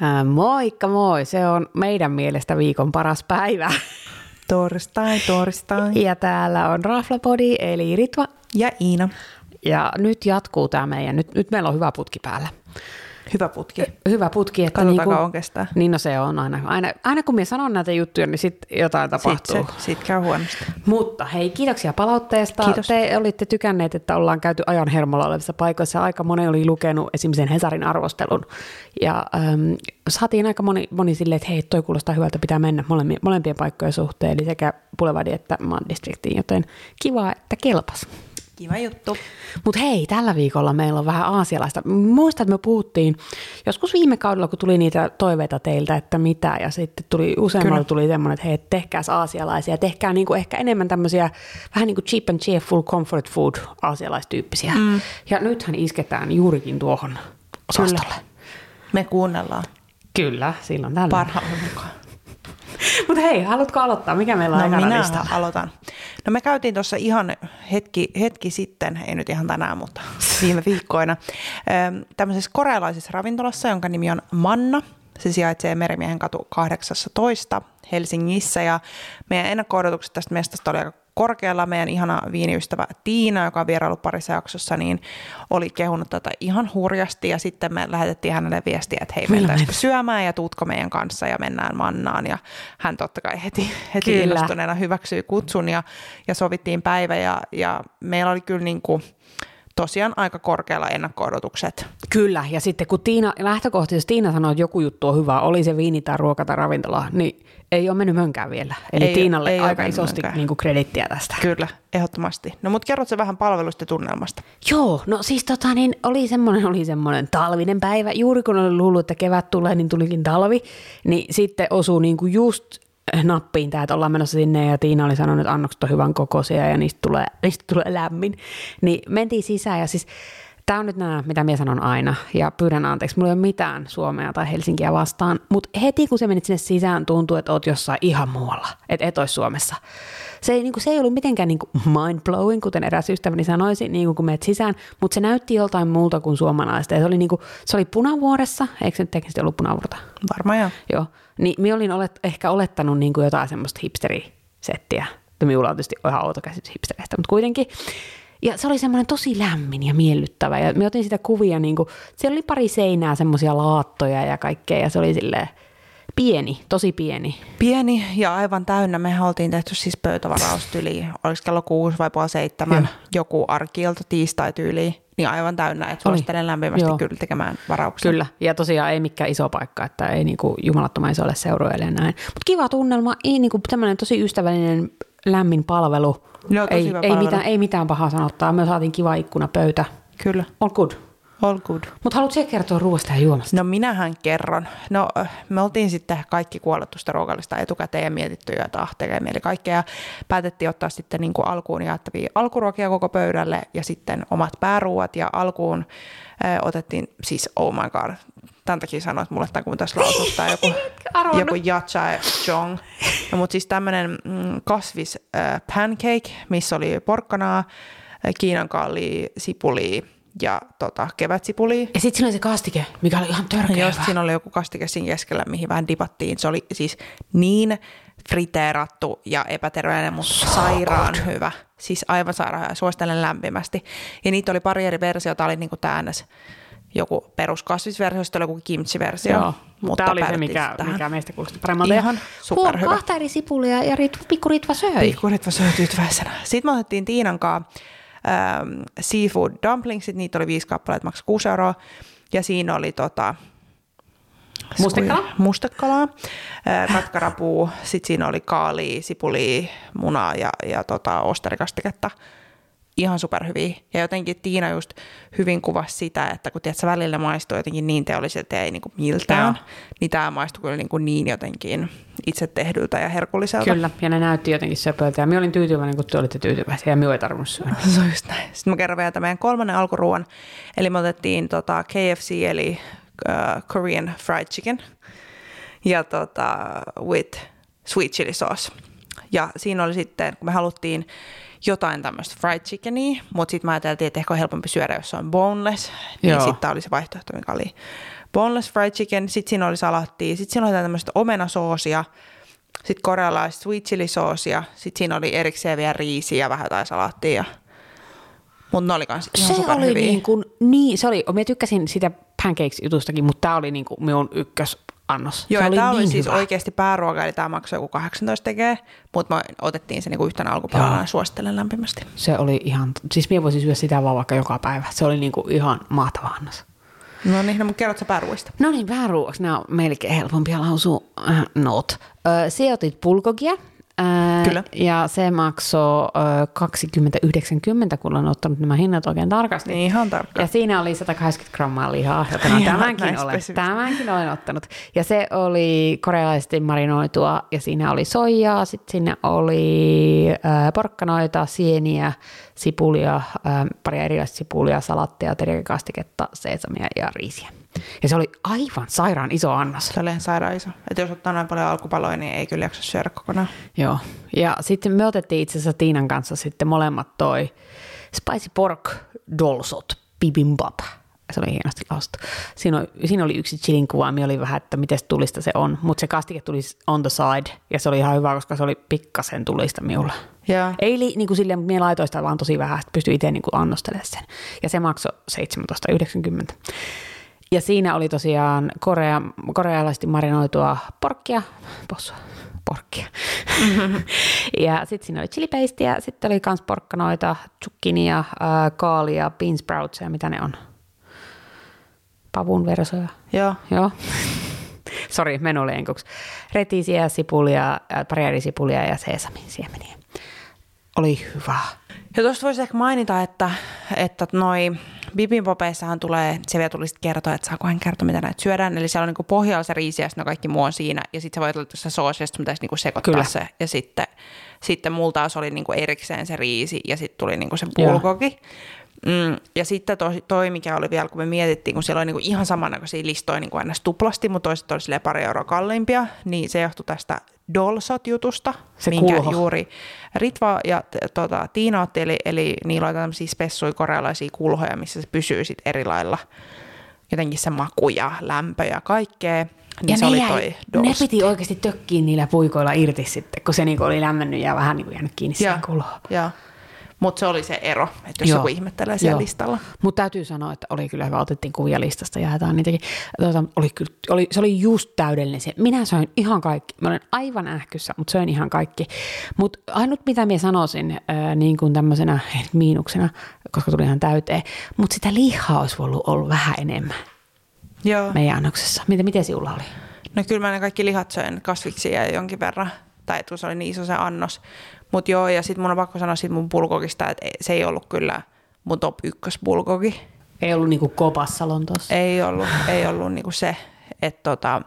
Ää, moikka moi, se on meidän mielestä viikon paras päivä. Torstai, torstai. Ja täällä on Raflapodi, eli Ritva. Ja Iina. Ja nyt jatkuu tämä meidän, nyt, nyt meillä on hyvä putki päällä. Hyvä putki. Hyvä putki. Että Katsotaan niinku, kauan kestää. Niin no se on aina. Aina, aina kun minä sanon näitä juttuja, niin sitten jotain tapahtuu. Sitten sit käy huonosti. Mutta hei, kiitoksia palautteesta. Kiitos. Te olitte tykänneet, että ollaan käyty ajan hermolla olevissa paikoissa. Aika moni oli lukenut esimerkiksi sen Hesarin arvostelun. Ja ähm, saatiin aika moni, moni silleen, että hei, toi kuulostaa hyvältä, pitää mennä molempien, molempien paikkojen suhteen, eli sekä Boulevardin että Maan distriktiin, joten kiva, että kelpas. Kiva juttu. Mutta hei, tällä viikolla meillä on vähän aasialaista. Muistan, että me puhuttiin joskus viime kaudella, kun tuli niitä toiveita teiltä, että mitä, ja sitten tuli useammalla Kyllä. tuli semmoinen, että hei, tehkääs aasialaisia, tehkää niinku ehkä enemmän tämmöisiä vähän niin kuin cheap and cheerful comfort food aasialaistyyppisiä. Mm. Ja nythän isketään juurikin tuohon osastolle. Me kuunnellaan Kyllä, silloin tällä. parhaamme mukaan. Mutta hei, haluatko aloittaa? Mikä meillä on No ekana minä aloitan. No me käytiin tuossa ihan hetki, hetki sitten, ei nyt ihan tänään, mutta viime viikkoina, ö, tämmöisessä korealaisessa ravintolassa, jonka nimi on Manna. Se sijaitsee Merimiehen katu 18 Helsingissä ja meidän ennakko-odotukset tästä mestasta oli aika korkealla. Meidän ihana viiniystävä Tiina, joka on vieraillut parissa jaksossa, niin oli kehunut tätä ihan hurjasti ja sitten me lähetettiin hänelle viestiä, että hei, mentäisikö syömään ja tuutko meidän kanssa ja mennään Mannaan ja hän totta kai heti, heti Kyllä. innostuneena hyväksyi kutsun ja, ja sovittiin päivä ja, ja meillä oli kyllä niin kuin tosiaan aika korkealla ennakko-odotukset. Kyllä, ja sitten kun Tiina, lähtökohtaisesti Tiina sanoi, että joku juttu on hyvä, oli se viini tai ruoka tai ravintola, niin ei ole mennyt mönkään vielä. Eli Ei- Tiinalle ei aika isosti mönkään. niin kuin kredittiä tästä. Kyllä, ehdottomasti. No mutta kerrot se vähän palvelusta ja tunnelmasta. Joo, no siis tota niin, oli semmoinen, oli semmoinen talvinen päivä. Juuri kun oli luullut, että kevät tulee, niin tulikin talvi. Niin sitten osui niin kuin just nappiin tämä, että ollaan menossa sinne ja Tiina oli sanonut, että annokset on hyvän kokoisia ja niistä tulee, niistä tulee lämmin. Niin mentiin sisään ja siis Tämä on nyt nämä, mitä minä sanon aina, ja pyydän anteeksi, mulla ei ole mitään Suomea tai Helsinkiä vastaan, mutta heti kun se menit sinne sisään, tuntuu, että oot jossain ihan muualla, että et ois Suomessa. Se ei, niin kuin, se ei ollut mitenkään niin mind-blowing, kuten eräs ystäväni sanoisi, niin kuin kun menet sisään, mutta se näytti joltain muulta kuin suomalaista. Ja se oli, niin kuin, se oli punavuoressa, eikö se nyt teknisesti ollut punavuorta? Varmaan joo. Joo. Niin minä olin olet, ehkä olettanut niin kuin jotain semmoista hipsterisettiä. Minulla on tietysti ihan outo käsitys hipstereistä, mutta kuitenkin. Ja se oli semmoinen tosi lämmin ja miellyttävä. Ja me otin sitä kuvia, niin kuin, siellä oli pari seinää, semmoisia laattoja ja kaikkea. Ja se oli silleen pieni, tosi pieni. Pieni ja aivan täynnä. Me oltiin tehty siis pöytävaraustyyli, oliko kello kuusi vai puoli seitsemän, Joo. joku arkiilta tiistai tyyli, niin aivan täynnä. Että Oli. suosittelen lämpimästi Joo. kyllä tekemään varauksia. Kyllä, ja tosiaan ei mikään iso paikka, että ei niinku jumalattoman isolle seurueelle ja näin. Mutta kiva tunnelma, ei niinku semmoinen tosi ystävällinen, lämmin palvelu. Tosi ei, ei, palvelu. mitään, ei mitään pahaa sanottaa, me saatiin kiva ikkunapöytä. Kyllä, All good. All good. Mutta haluatko kertoa ruoasta ja juomasta? No minähän kerron. No me oltiin sitten kaikki kuolettu sitä ruokallista etukäteen ja mietitty ja tekee mieli kaikkea. Ja päätettiin ottaa sitten niin kuin alkuun jaettavia alkuruokia koko pöydälle ja sitten omat pääruuat. Ja alkuun äh, otettiin, siis oh my god, tämän takia sanoin, että mulle tämä kun tässä lausuttaa joku, joku yachae jong. No, mutta siis tämmöinen mm, kasvis äh, pancake, missä oli porkkanaa, äh, Kiinan kallia, sipulia ja tota, kevätsipulia. Ja sitten siinä oli se kastike, mikä oli ihan törkeä Joo, siinä oli joku kastike siinä keskellä, mihin vähän dipattiin. Se oli siis niin friteerattu ja epäterveellinen, mutta sairaan hyvä. Siis aivan sairaan hyvä. Suosittelen lämpimästi. Ja niitä oli pari eri versiota. Oli niinku tää NS joku peruskasvisversio, sitten oli joku kimchi-versio. Joo, mutta tämä oli se, mikä, tähän. mikä meistä kuulosti paremmalta. Ihan superhyvä. huom, kahta eri sipulia ja rit, pikku Ritva söi. Pikkuritva söi tyytyväisenä. Sitten me otettiin Tiinan kanssa ähm, seafood dumplingsit, niitä oli viisi kappaletta, maksoi 6 euroa. Ja siinä oli tota, Mustekala? Mustekalaa, äh, katkarapuu, sitten siinä oli kaalia, sipulia, munaa ja, ja tota, osterikastiketta. Ihan superhyviä. Ja jotenkin Tiina just hyvin kuvasi sitä, että kun tiedät, välillä maistuu jotenkin niin teolliselta ja ei niin kuin miltään, Joo. niin tämä maistui kyllä niin, kuin niin jotenkin itse tehdyltä ja herkulliselta. Kyllä, ja ne näytti jotenkin söpöltä. Ja minä olin tyytyväinen, kun te olitte tyytyväisiä, ja minä ei tarvinnut syödä. Se on just näin. Sitten mä kerron vielä tämän meidän kolmannen alkuruoan. Eli me otettiin tota KFC, eli uh, Korean Fried Chicken, ja tota, with sweet chili sauce. Ja siinä oli sitten, kun me haluttiin jotain tämmöistä fried chickenia, mutta sitten mä ajateltiin, että ehkä on helpompi syödä, jos se on boneless. Niin sitten tämä oli se vaihtoehto, mikä oli boneless fried chicken, sitten siinä oli salattia, sitten siinä oli jotain tämmöistä omenasoosia, sitten korealaista sweet chili soosia, sitten siinä oli erikseen vielä riisiä ja vähän jotain salattia. Mutta ne oli kans ihan se oli niin kuin, niin, se oli, mä tykkäsin sitä pancakes-jutustakin, mutta tämä oli niin kuin minun ykkösannos. Joo, se oli tämä niin oli siis hyvä. oikeasti pääruoka, eli tämä maksoi joku 18 tekee, mutta me otettiin se niinku yhtenä alkupäivänä ja suosittelen lämpimästi. Se oli ihan, siis minä voisin syödä sitä vaan vaikka joka päivä. Se oli niin kuin ihan mahtava annos. No niin, no mutta kerrot sä pääruoista. No niin, pääruuaksi nämä on melkein helpompia lausua. Äh, not. Ö, sijoitit pulkogia. Ää, Kyllä. Ja se maksoi ö, 20,90, kun olen ottanut nämä hinnat oikein tarkasti. Niin ihan tarkka. Ja siinä oli 180 grammaa lihaa, joten no, Ihan tämänkin, olen, tämänkin olen ottanut. Ja se oli korealaisesti marinoitua, ja siinä oli soijaa, sitten siinä oli äh, porkkanoita, sieniä, sipulia, äh, paria erilaista sipulia, salattia, teriyakikastiketta, seesamia ja riisiä. Ja se oli aivan sairaan iso annos. Se oli ihan sairaan iso. Että jos ottaa näin paljon alkupaloja, niin ei kyllä jaksa syödä kokonaan. Joo. Ja sitten me otettiin itse asiassa Tiinan kanssa sitten molemmat toi Spicy Pork Dolsot Bibimbap. Se oli hienosti lausuttu. Siinä, oli, siinä oli yksi chilin kuva, mi oli vähän, että miten tulista se on. Mutta se kastike tuli on the side, ja se oli ihan hyvä, koska se oli pikkasen tulista minulle. Joo. Ei li, niin kuin silleen, mutta minä laitoin sitä vaan tosi vähän, että pystyi itse niin kuin annostelemaan sen. Ja se maksoi 17,90. Ja siinä oli tosiaan korea, korealaisesti marinoitua porkkia, possua, porkkia. ja sitten siinä oli chilipeistiä, sitten oli kans porkkanoita, zucchinia, äh, kaalia, bean sproutsia, mitä ne on? Pavun versoja. Joo. Joo. Sori, menu oli enkuksi. Retisiä, sipulia, äh, pari eri sipulia ja seesamin siemeniä. Oli hyvä. Ja tuosta voisi ehkä mainita, että, että noi bibimpopeissahan tulee, se vielä tuli sitten kertoa, että saako hän kertoa, mitä näitä syödään. Eli siellä on niinku pohjalla se riisi ja sitten kaikki muu on siinä. Ja sitten sä voit laittaa se soosi ja pitäisi niinku sekoittaa Kyllä. se. Ja sitten, sitten mulla taas oli niinku erikseen se riisi ja sitten tuli niinku se Joo. Mm, ja sitten toi, toi, mikä oli vielä, kun me mietittiin, kun siellä oli niinku ihan samannäköisiä listoja niin kuin ns. tuplasti, mutta toiset oli pari euroa kalliimpia, niin se johtui tästä Dolsot-jutusta, Se minkä kulho. juuri Ritva ja tota, Tiina otti, eli, eli niillä on tämmöisiä spessuja korealaisia kulhoja, missä se pysyy sit eri lailla jotenkin se maku ja lämpö ja kaikkea. Niin ja se ne, oli jäi- toi ne Dolsot. piti oikeasti tökkiä niillä puikoilla irti sitten, kun se niinku oli lämmennyt ja vähän niinku jäänyt kiinni siihen kulhoon. Joo. Mutta se oli se ero, että jos Joo. joku ihmettelee siellä Joo. listalla. Mutta täytyy sanoa, että oli kyllä hyvä. Otettiin kuvia listasta ja jaetaan niitäkin. Tuota, oli, kyllä- oli, se oli just täydellinen. Se. Minä söin ihan kaikki. Mä olen aivan ähkyssä, mutta söin ihan kaikki. Mutta ainut mitä minä sanoisin ää, niin kuin tämmöisenä miinuksena, koska tuli ihan täyteen, mutta sitä lihaa olisi ollut, ollut vähän enemmän Joo. meidän annoksessa. Miten, miten sinulla oli? No kyllä mä ne kaikki lihat söin kasviksia ja jonkin verran, tai että kun se oli niin iso se annos. Mutta joo, ja sitten mun on pakko sanoa siitä mun bulgogista, että se ei ollut kyllä mun top ykkös bulgogi. Ei ollut niinku kopassa Lontoossa. Ei ollut, ei ollut niinku se, että tota,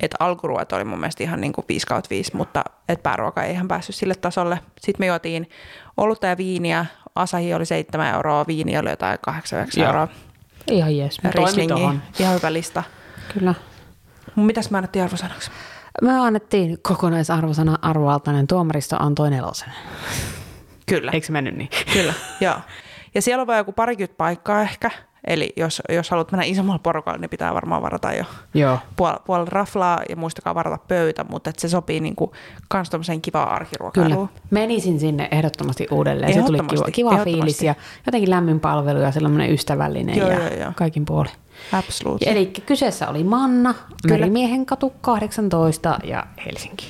et alkuruot oli mun mielestä ihan niinku 5 kautta 5, mutta et pääruoka ei ihan päässyt sille tasolle. Sitten me juotiin olutta ja viiniä. Asahi oli 7 euroa, viini oli jotain 8 Joo. euroa. Ihan jees. Tohon. ihan hyvä lista. Kyllä. Mut Mitäs mä annettiin arvosanaksi? Me annettiin kokonaisarvosana arvovaltainen tuomaristo antoi nelosen. Kyllä. Eikö se mennyt niin? Kyllä, joo. Ja siellä on vain joku parikymmentä paikkaa ehkä. Eli jos, jos haluat mennä isommalla porukalla, niin pitää varmaan varata jo Joo. puoli, puoli raflaa ja muistakaa varata pöytä, mutta se sopii niinku kans tommoseen kivaan arkiruokailuun. Kyllä. Menisin sinne ehdottomasti uudelleen. Se tuli kiva, Ehdottomasti, kiva ehdottomasti. fiilis ja jotenkin lämmin palvelu ja sellainen ystävällinen Joo, ja joo, joo. kaikin puoli. Absolutely. Eli kyseessä oli Manna, Kyllä. Merimiehen katu 18 ja Helsinki.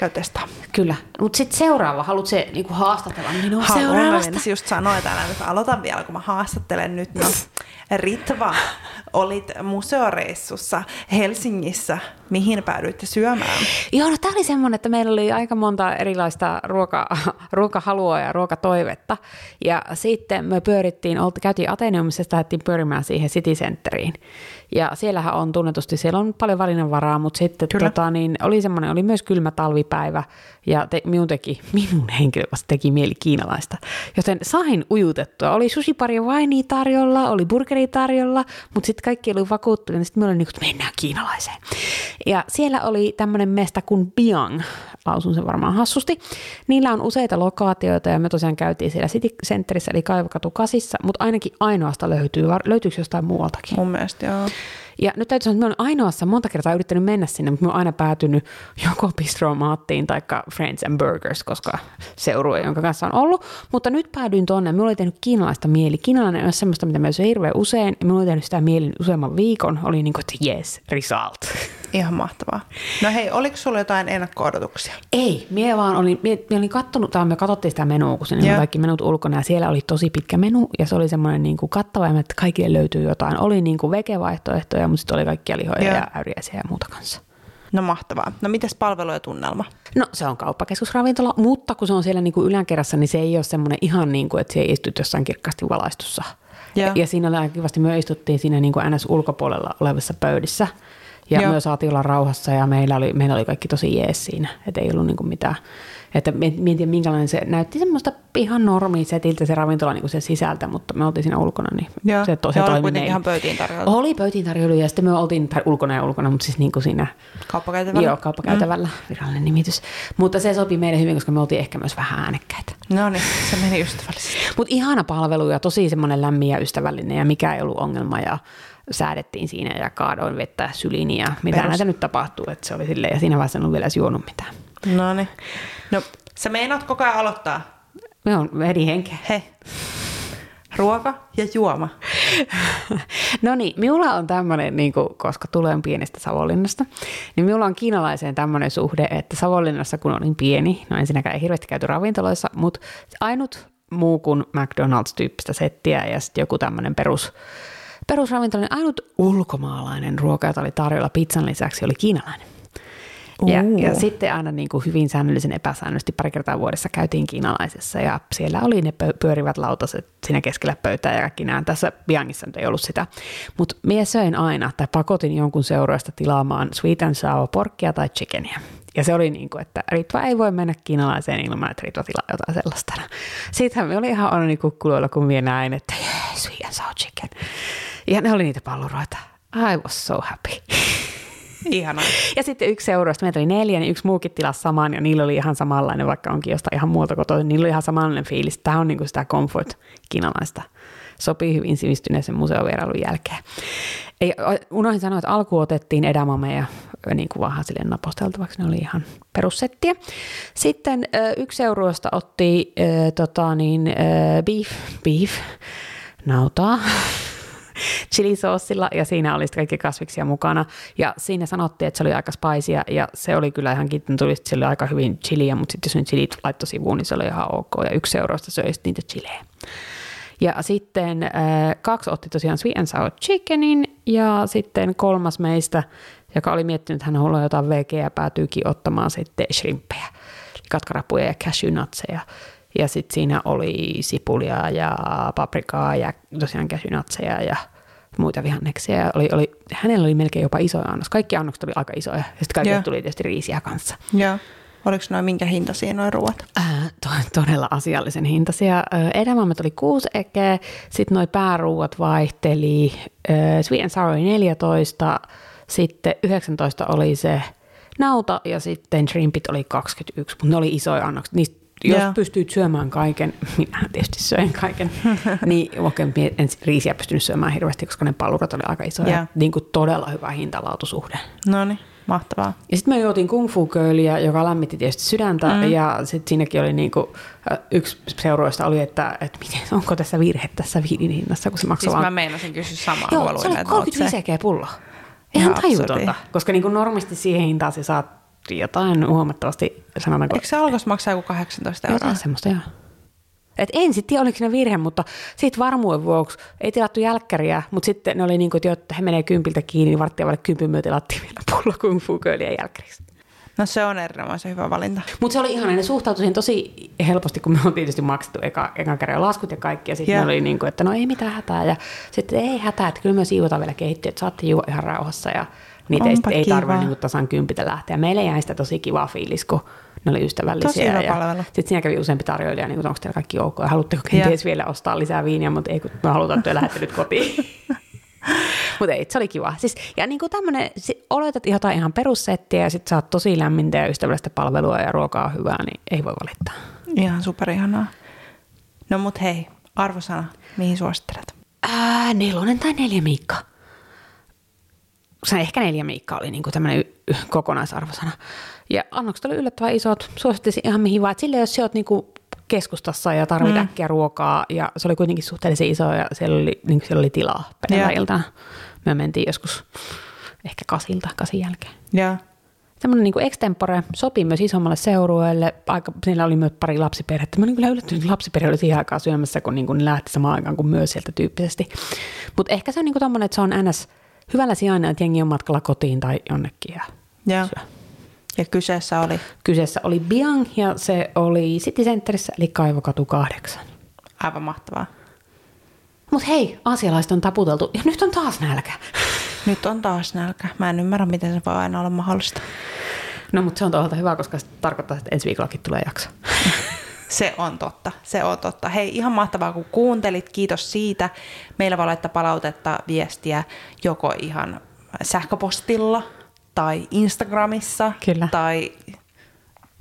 Käy testaa. Kyllä. Mutta sitten seuraava, haluatko se niinku haastatella minua Haluan, mä seuraavasta? menisin just sanoa, että älä nyt aloita vielä, kun mä haastattelen nyt. No, Ritva, olit museoreissussa Helsingissä. Mihin päädyitte syömään? Joo, no tämä oli semmoinen, että meillä oli aika monta erilaista ruoka, ruokahalua ja ruokatoivetta. Ja sitten me pyörittiin, käytiin Ateneumissa ja lähdettiin pyörimään siihen City Centeriin. Ja siellähän on tunnetusti, siellä on paljon valinnanvaraa, mutta sitten Kyllä. tota, niin oli semmoinen, oli myös kylmä talvipäivä ja te, minun, teki, minun henkilökohtaisesti teki mieli kiinalaista. Joten sain ujutettua. Oli sushipari vaini tarjolla, oli burgeri tarjolla, mutta sitten kaikki oli vakuuttuneet, sitten me olin niin mennään kiinalaiseen. Ja siellä oli tämmöinen mesta kuin Biang, lausun sen varmaan hassusti. Niillä on useita lokaatioita ja me tosiaan käytiin siellä City Centerissä eli Kaivokatu kasissa, mutta ainakin ainoasta löytyy, löytyykö jostain muualtakin? Mun mielestä joo. Ja nyt täytyy sanoa, että mä olen ainoassa monta kertaa yrittänyt mennä sinne, mutta mä oon aina päätynyt joko Bistro Maattiin tai Friends and Burgers, koska seurue, jonka kanssa on ollut. Mutta nyt päädyin tonne, minulla oli tehnyt kiinalaista mieli. Kiinalainen on semmoista, mitä mä syön hirveän usein. Minulla oli tehnyt sitä mieli useamman viikon. Oli niin kuin, että yes, result. Ihan mahtavaa. No hei, oliko sulla jotain ennakko-odotuksia? Ei, mie vaan olin, mie, mie olin kattonut, tai me katsottiin sitä menua, kun sinne kaikki menut ulkona, ja siellä oli tosi pitkä menu, ja se oli semmoinen niin kuin kattava, että kaikille löytyy jotain. Oli niin kuin vegevaihtoehtoja, mutta sitten oli kaikkia lihoja Joo. ja äyriäisiä ja muuta kanssa. No mahtavaa. No mitäs palvelu ja tunnelma? No se on kauppakeskusravintola, mutta kun se on siellä niin kuin yläkerrassa, niin se ei ole semmoinen ihan niin kuin, että se ei istut jossain kirkkaasti valaistussa. Ja, ja siinä oli kivasti, me istuttiin siinä niin kuin NS ulkopuolella olevissa pöydissä. Ja Joo. myös saatiin olla rauhassa ja meillä oli, meillä oli kaikki tosi jees siinä, että ei ollut niin kuin mitään että tiedä minkälainen se näytti semmoista ihan normisetiltä se ravintola niin kuin se sisältä, mutta me oltiin siinä ulkona, niin Joo. se, to, se oli kuitenkin ihan pöytiin tarjolla. Oli pöytiin tarjolla ja sitten me oltiin ulkona ja ulkona, mutta siis niin kuin siinä kauppakäytävällä. Joo, kauppakäytävällä, mm. virallinen nimitys. Mutta se sopi meille hyvin, koska me oltiin ehkä myös vähän äänekkäitä. No niin, se meni ystävällisesti. Mutta ihana palvelu ja tosi semmoinen lämmin ja ystävällinen ja mikä ei ollut ongelma ja säädettiin siinä ja kaadoin vettä syliin ja mitä Perus. näitä nyt tapahtuu, että se oli silleen ja siinä vaiheessa en ollut vielä juonut mitään. No niin. No Sä meinaat koko ajan aloittaa? Me on eri henkeä. He. Ruoka ja juoma. no niin, minulla on tämmöinen, niin kuin, koska tulen pienestä Savonlinnasta, niin minulla on kiinalaiseen tämmöinen suhde, että Savonlinnassa kun olin pieni, no ensinnäkään ei hirveästi käyty ravintoloissa, mutta ainut muu kuin McDonald's-tyyppistä settiä ja sitten joku tämmöinen perus, perusravintola, niin ainut ulkomaalainen ruoka, jota oli tarjolla pizzan lisäksi, oli kiinalainen. Ja, ja sitten aina niin kuin hyvin säännöllisen epäsäännöllisesti pari kertaa vuodessa käytiin kiinalaisessa ja siellä oli ne pyörivät lautaset siinä keskellä pöytää ja kaikki nämä. Tässä Biangissa nyt ei ollut sitä. Mutta mie söin aina tai pakotin jonkun seuroista tilaamaan sweet and sour porkkia tai chickenia. Ja se oli niin kuin, että Ritva ei voi mennä kiinalaiseen ilman, että Ritva tilaa jotain sellaista. Siitähän me oli ihan onni kukkuloilla, kun minä näin, että yeah, sweet and sour chicken. Ja ne oli niitä palluroita. I was so happy. Ihanaa. Ja sitten yksi seurasta, meitä oli neljä, niin yksi muukin tilasi saman ja niillä oli ihan samanlainen, vaikka onkin jostain ihan muuta kotoa, niillä oli ihan samanlainen fiilis. Tämä on niinku sitä comfort kiinalaista. Sopii hyvin sivistyneisen museovierailun jälkeen. Ei, unohdin sanoa, että alku otettiin edamameja niin kuin vähän silleen naposteltavaksi, ne oli ihan perussettiä. Sitten yksi seuruosta otti äh, tota niin, äh, beef, beef, nautaa, chilisoossilla ja siinä oli kaikki kasviksia mukana. Ja siinä sanottiin, että se oli aika spaisia ja se oli kyllä ihan kiittyn, tuli, se oli aika hyvin chiliä, mutta sitten jos ne chilit laittoi sivuun, niin se oli ihan ok. Ja yksi eurosta söi niitä chilejä. Ja sitten äh, kaksi otti tosiaan sweet and sour chickenin ja sitten kolmas meistä, joka oli miettinyt, että hän haluaa jotain vegeä, päätyykin ottamaan sitten shrimppejä, katkarapuja ja cashewnutseja. Ja sitten siinä oli sipulia ja paprikaa ja tosiaan käsynatseja ja muita vihanneksia. Ja oli, oli, hänellä oli melkein jopa isoja annos. Kaikki annokset oli aika isoja. Ja sitten kaikille tuli tietysti riisiä kanssa. Joo. Oliko noin minkä hintaisia noin ruoat? Äh, to, todella asiallisen hintaisia. Äh, edamammat oli kuusi ekeä, sitten noin pääruuat vaihteli. Äh, sweet and sour 14, sitten 19 oli se nauta ja sitten shrimpit oli 21, mutta ne oli isoja annoksia. Niistä jos yeah. pystyt syömään kaiken, minä tietysti söin kaiken, niin okei, en riisiä pystynyt syömään hirveästi, koska ne palurat oli aika isoja. Yeah. Niin kuin todella hyvä hintalautusuhde. No niin, mahtavaa. Ja sitten me juotiin kung fu kööliä, joka lämmitti tietysti sydäntä, mm. ja sitten siinäkin oli niin kuin, yksi seuroista oli, että, että miten, onko tässä virhe tässä viinin hinnassa, kun se maksaa siis vaan... mä meinasin kysyä samaa. Joo, se on 35 pullo. Ihan tajutonta, koska niin kuin normisti siihen hintaan se saat jotain huomattavasti, sanotaanko... Eikö se alkos maksaa joku 18 euroa? Jotain semmoista, joo. Et en sitten tiedä, oliko siinä virhe, mutta sitten varmuuden vuoksi ei tilattu jälkkäriä, mutta sitten ne oli niin kuin, että he menee kympiltä kiinni, niin varttia vaille kympin myötä tilattiin vielä pullo kung fu jälkkäriksi. No se on erinomaisen hyvä valinta. Mutta se oli ihana, ne suhtautui siihen tosi helposti, kun me on tietysti maksettu eka, ekan kerran laskut ja kaikki. Ja sitten yeah. oli niin kuin, että no ei mitään hätää. Ja sitten ei hätää, että kyllä me siivotaan vielä kehittyä, että saatte juo ihan rauhassa. Ja Niitä ei, ei tarvitse niin tasan kympitä lähteä. Meille jäi sitä tosi kiva fiilis, kun ne oli ystävällisiä. Tosi ja Sitten siinä kävi useampi tarjoilija, niin onko teillä kaikki ok, haluatteko kenties vielä ostaa lisää viiniä, mutta ei kun me halutaan, että te lähdette nyt kotiin. mutta ei, se oli kiva. Siis, ja niin kuin tämmöinen, oletat jotain ihan perussettiä ja sitten saat tosi lämmintä ja ystävällistä palvelua ja ruokaa hyvää, niin ei voi valittaa. Ihan superihanaa. No mut hei, arvosana, mihin suosittelet? Ää, nelonen tai neljä Miikka. Se ehkä neljä miikkaa oli niin tämmöinen kokonaisarvosana. Ja annokset oli yllättävän isot, suosittelisin ihan mihin vaan. Sille jos sä oot niin keskustassa ja tarvit mm. äkkiä ruokaa, ja se oli kuitenkin suhteellisen iso, ja siellä oli, niin siellä oli tilaa perjantai Me mentiin joskus ehkä kasilta, kasin jälkeen. Yeah. Tämmöinen niin extempore sopii myös isommalle seurueelle. Aika, siellä oli myös pari lapsiperhettä. Mä olin kyllä yllättynyt, että lapsiperhe oli siihen aikaan syömässä, kun, niin kuin lähti samaan aikaan kuin myös sieltä tyyppisesti. Mutta ehkä se on niin kuin tommoinen, että se on ns. Hyvällä sijainnilla, että jengi on matkalla kotiin tai jonnekin ja ja. Ja kyseessä oli? Kyseessä oli Biang ja se oli City Centerissä eli Kaivokatu 8. Aivan mahtavaa. Mutta hei, asialaiset on taputeltu ja nyt on taas nälkä. Nyt on taas nälkä. Mä en ymmärrä, miten se voi aina olla mahdollista. No, mutta se on toisaalta hyvä, koska se tarkoittaa, että ensi viikollakin tulee jakso. Se on totta, se on totta. Hei, ihan mahtavaa kun kuuntelit, kiitos siitä. Meillä voi laittaa palautetta, viestiä joko ihan sähköpostilla tai Instagramissa Kyllä. tai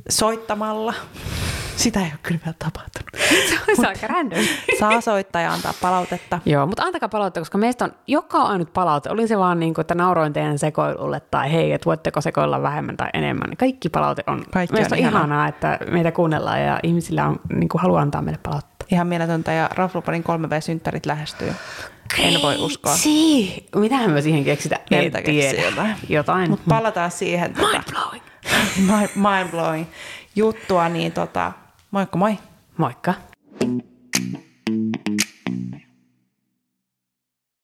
soittamalla. Sitä ei ole kyllä vielä tapahtunut. Se olisi aika random. Saa soittaa ja antaa palautetta. Joo, mutta antakaa palautetta, koska meistä on joka ainut palaute. Oli se vaan niin kuin, että nauroin teidän sekoilulle tai hei, että voitteko sekoilla vähemmän tai enemmän. Kaikki palaute on, Kaikki meistä on, on ihanaa, ihanaa, että meitä kuunnellaan ja ihmisillä on, niin kuin haluaa antaa meille palautetta. Ihan mieletöntä ja Raflupanin 3V-synttärit lähestyy. En voi uskoa. Mitähän me siihen keksitä? En tiedä. Jotain. jotain. Mutta palataan siihen. Mind tota, blowing. mind blowing juttua, niin tota, Moikka moi. Moikka.